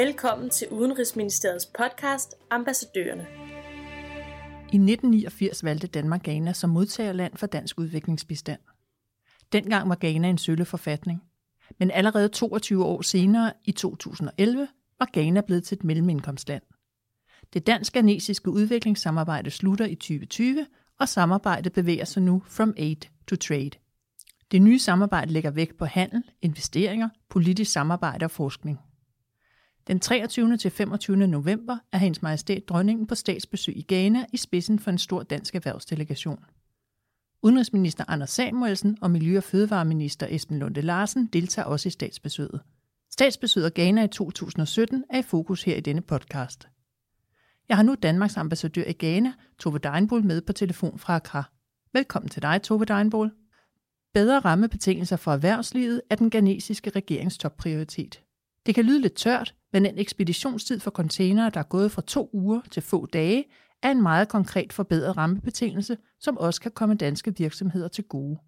Velkommen til Udenrigsministeriets podcast Ambassadørerne. I 1989 valgte Danmark Ghana som modtagerland for dansk udviklingsbistand. Dengang var Ghana en sølle forfatning, men allerede 22 år senere, i 2011, var Ghana blevet til et mellemindkomstland. Det dansk-ghanesiske udviklingssamarbejde slutter i 2020, og samarbejdet bevæger sig nu from aid to trade. Det nye samarbejde lægger vægt på handel, investeringer, politisk samarbejde og forskning. Den 23. til 25. november er hendes majestæt dronningen på statsbesøg i Ghana i spidsen for en stor dansk erhvervsdelegation. Udenrigsminister Anders Samuelsen og Miljø- og Fødevareminister Esben Lunde Larsen deltager også i statsbesøget. Statsbesøget Ghana i 2017 er i fokus her i denne podcast. Jeg har nu Danmarks ambassadør i Ghana, Tove Deinbol, med på telefon fra Accra. Velkommen til dig, Tove Deinbol. Bedre rammebetingelser for erhvervslivet er den ghanesiske regerings topprioritet. Det kan lyde lidt tørt, men en ekspeditionstid for containere, der er gået fra to uger til få dage, er en meget konkret forbedret rammebetingelse, som også kan komme danske virksomheder til gode.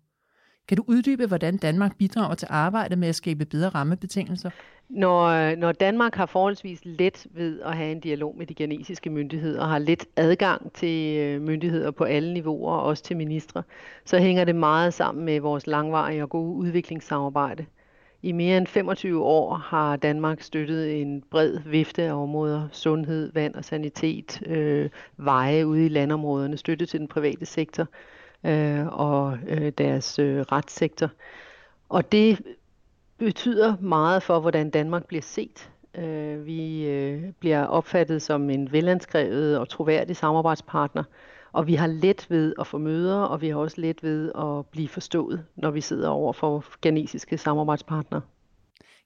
Kan du uddybe, hvordan Danmark bidrager til arbejdet med at skabe bedre rammebetingelser? Når, øh, når Danmark har forholdsvis let ved at have en dialog med de ghanesiske myndigheder og har let adgang til øh, myndigheder på alle niveauer, også til ministre, så hænger det meget sammen med vores langvarige og gode udviklingssamarbejde. I mere end 25 år har Danmark støttet en bred vifte af områder, sundhed, vand og sanitet, øh, veje ude i landområderne, støtte til den private sektor øh, og øh, deres øh, retssektor. Og det betyder meget for, hvordan Danmark bliver set. Øh, vi øh, bliver opfattet som en velanskrevet og troværdig samarbejdspartner, og vi har let ved at få møder, og vi har også let ved at blive forstået, når vi sidder over for ghanesiske samarbejdspartnere.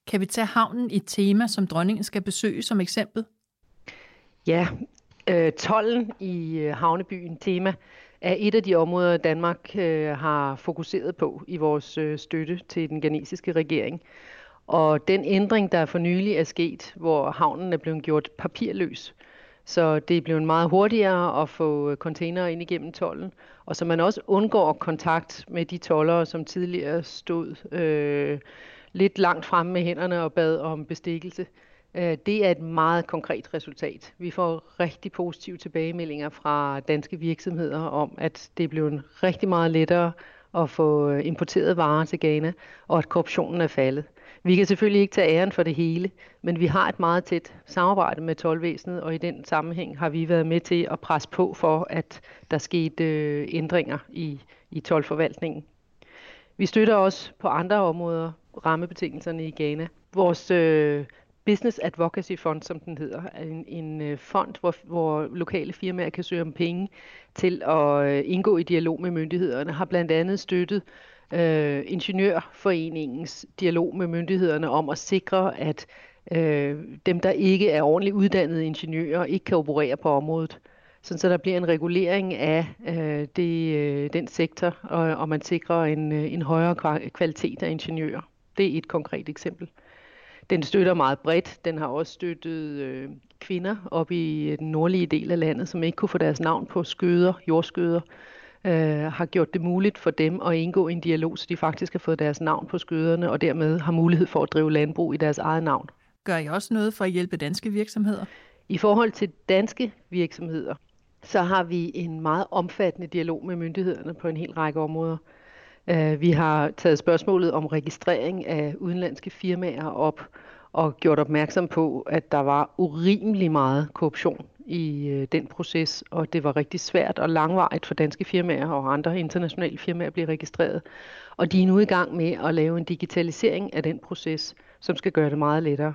Kan vi tage havnen i et tema, som dronningen skal besøge som eksempel? Ja, øh, tollen i øh, havnebyen tema er et af de områder, Danmark øh, har fokuseret på i vores øh, støtte til den ghanesiske regering. Og den ændring, der for nylig er sket, hvor havnen er blevet gjort papirløs, så det er blevet meget hurtigere at få øh, containere ind igennem tollen, og så man også undgår kontakt med de tollere, som tidligere stod øh, lidt langt fremme med hænderne og bad om bestikkelse. Øh, det er et meget konkret resultat. Vi får rigtig positive tilbagemeldinger fra danske virksomheder om, at det er blevet rigtig meget lettere at få øh, importeret varer til Ghana, og at korruptionen er faldet. Vi kan selvfølgelig ikke tage æren for det hele, men vi har et meget tæt samarbejde med tolvvæsenet, og i den sammenhæng har vi været med til at presse på for, at der skete øh, ændringer i, i tolvforvaltningen. Vi støtter også på andre områder rammebetingelserne i Ghana. Vores øh, Business Advocacy Fund, som den hedder, er en, en øh, fond, hvor, hvor lokale firmaer kan søge om penge til at øh, indgå i dialog med myndighederne, har blandt andet støttet øh, Ingeniørforeningens dialog med myndighederne om at sikre, at øh, dem, der ikke er ordentligt uddannede ingeniører, ikke kan operere på området. Sådan, så der bliver en regulering af øh, det, øh, den sektor, og, og man sikrer en, øh, en højere kvalitet af ingeniører. Det er et konkret eksempel. Den støtter meget bredt. Den har også støttet øh, kvinder op i den nordlige del af landet, som ikke kunne få deres navn på skøder, jordskøder øh, har gjort det muligt for dem at indgå i en dialog, så de faktisk har fået deres navn på skøderne, og dermed har mulighed for at drive landbrug i deres eget navn. Gør I også noget for at hjælpe danske virksomheder? I forhold til danske virksomheder, så har vi en meget omfattende dialog med myndighederne på en hel række områder. Øh, vi har taget spørgsmålet om registrering af udenlandske firmaer op og gjort opmærksom på, at der var urimelig meget korruption i øh, den proces, og det var rigtig svært og langvarigt for danske firmaer og andre internationale firmaer at blive registreret. Og de er nu i gang med at lave en digitalisering af den proces, som skal gøre det meget lettere.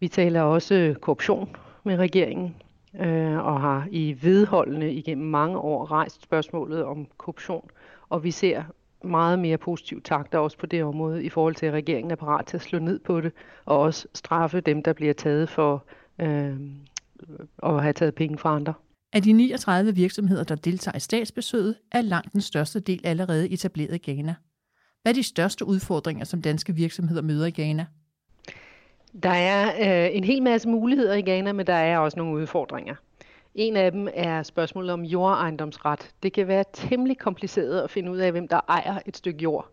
Vi taler også korruption med regeringen, øh, og har i vedholdende igennem mange år rejst spørgsmålet om korruption, og vi ser meget mere positiv takter også på det område, i forhold til at regeringen er parat til at slå ned på det, og også straffe dem, der bliver taget for øh, at have taget penge fra andre. Af de 39 virksomheder, der deltager i statsbesøget, er langt den største del allerede etableret i Ghana. Hvad er de største udfordringer, som danske virksomheder møder i Ghana? Der er øh, en hel masse muligheder i Ghana, men der er også nogle udfordringer. En af dem er spørgsmålet om jordejendomsret. Det kan være temmelig kompliceret at finde ud af, hvem der ejer et stykke jord.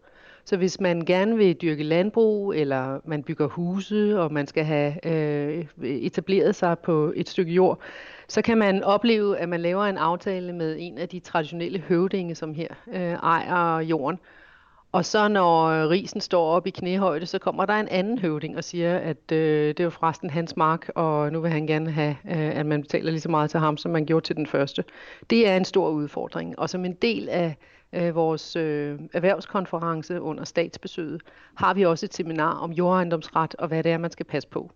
Så hvis man gerne vil dyrke landbrug, eller man bygger huse, og man skal have øh, etableret sig på et stykke jord, så kan man opleve, at man laver en aftale med en af de traditionelle høvdinge, som her øh, ejer jorden. Og så når øh, risen står op i knæhøjde, så kommer der en anden høvding og siger, at øh, det er jo forresten hans mark, og nu vil han gerne have, øh, at man betaler lige så meget til ham, som man gjorde til den første. Det er en stor udfordring, og som en del af øh, vores øh, erhvervskonference under statsbesøget, har vi også et seminar om jordejendomsret og hvad det er, man skal passe på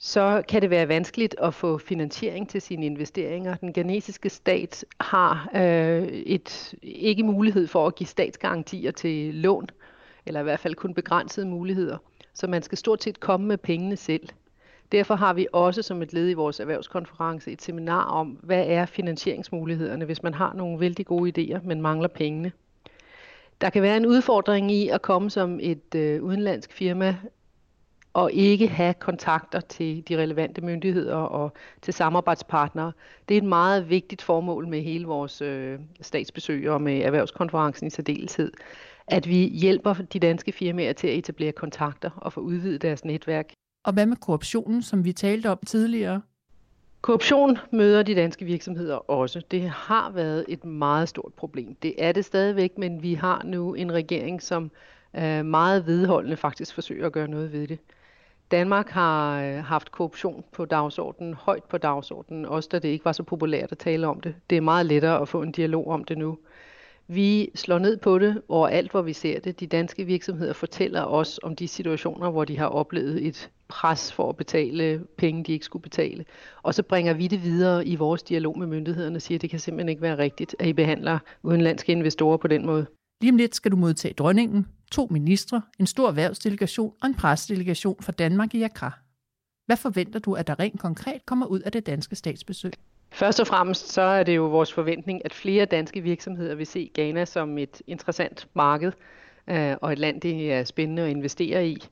så kan det være vanskeligt at få finansiering til sine investeringer. Den ghanesiske stat har øh, et, ikke mulighed for at give statsgarantier til lån, eller i hvert fald kun begrænsede muligheder. Så man skal stort set komme med pengene selv. Derfor har vi også som et led i vores erhvervskonference et seminar om, hvad er finansieringsmulighederne, hvis man har nogle vældig gode idéer, men mangler pengene. Der kan være en udfordring i at komme som et øh, udenlandsk firma og ikke have kontakter til de relevante myndigheder og til samarbejdspartnere. Det er et meget vigtigt formål med hele vores øh, statsbesøg og med erhvervskonferencen i særdeleshed, at vi hjælper de danske firmaer til at etablere kontakter og få udvidet deres netværk. Og hvad med korruptionen, som vi talte om tidligere? Korruption møder de danske virksomheder også. Det har været et meget stort problem. Det er det stadigvæk, men vi har nu en regering, som øh, meget vedholdende faktisk forsøger at gøre noget ved det. Danmark har øh, haft korruption på dagsordenen, højt på dagsordenen, også da det ikke var så populært at tale om det. Det er meget lettere at få en dialog om det nu. Vi slår ned på det overalt, hvor vi ser det. De danske virksomheder fortæller os om de situationer, hvor de har oplevet et pres for at betale penge, de ikke skulle betale. Og så bringer vi det videre i vores dialog med myndighederne og siger, at det kan simpelthen ikke være rigtigt, at I behandler udenlandske investorer på den måde. Lige om lidt skal du modtage dronningen, to ministre, en stor erhvervsdelegation og en pressedelegation fra Danmark i Accra. Hvad forventer du, at der rent konkret kommer ud af det danske statsbesøg? Først og fremmest så er det jo vores forventning, at flere danske virksomheder vil se Ghana som et interessant marked øh, og et land, det er spændende at investere i.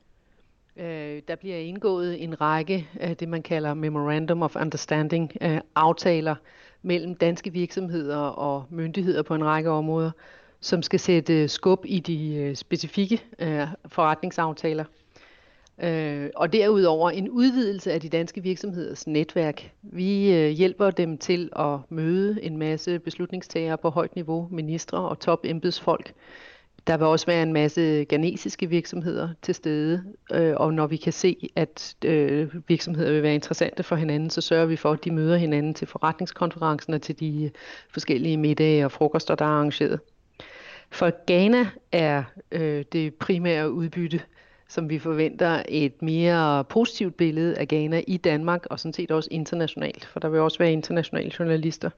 Øh, der bliver indgået en række af det, man kalder Memorandum of Understanding øh, aftaler mellem danske virksomheder og myndigheder på en række områder, som skal sætte øh, skub i de øh, specifikke øh, forretningsaftaler. Øh, og derudover en udvidelse af de danske virksomheders netværk. Vi øh, hjælper dem til at møde en masse beslutningstagere på højt niveau, ministre og top embedsfolk. Der vil også være en masse ganesiske virksomheder til stede, øh, og når vi kan se, at øh, virksomheder vil være interessante for hinanden, så sørger vi for, at de møder hinanden til forretningskonferencen og til de øh, forskellige middage og frokoster, der er arrangeret. For Ghana er øh, det primære udbytte, som vi forventer, et mere positivt billede af Ghana i Danmark, og sådan set også internationalt, for der vil også være internationale journalister.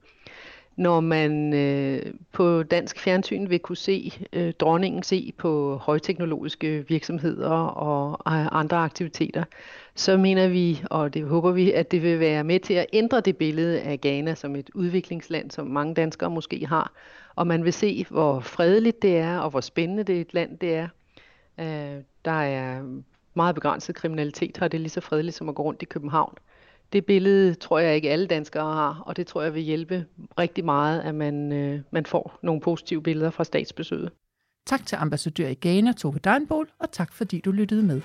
Når man øh, på dansk fjernsyn vil kunne se øh, dronningen se på højteknologiske virksomheder og øh, andre aktiviteter, så mener vi, og det håber vi, at det vil være med til at ændre det billede af Ghana som et udviklingsland, som mange danskere måske har, og man vil se, hvor fredeligt det er, og hvor spændende det et land det er. Øh, der er meget begrænset kriminalitet og det er lige så fredeligt som at gå rundt i København. Det billede tror jeg ikke alle danskere har, og det tror jeg vil hjælpe rigtig meget, at man, øh, man får nogle positive billeder fra statsbesøget. Tak til ambassadør i Ghana, Tove Deinbol, og tak fordi du lyttede med.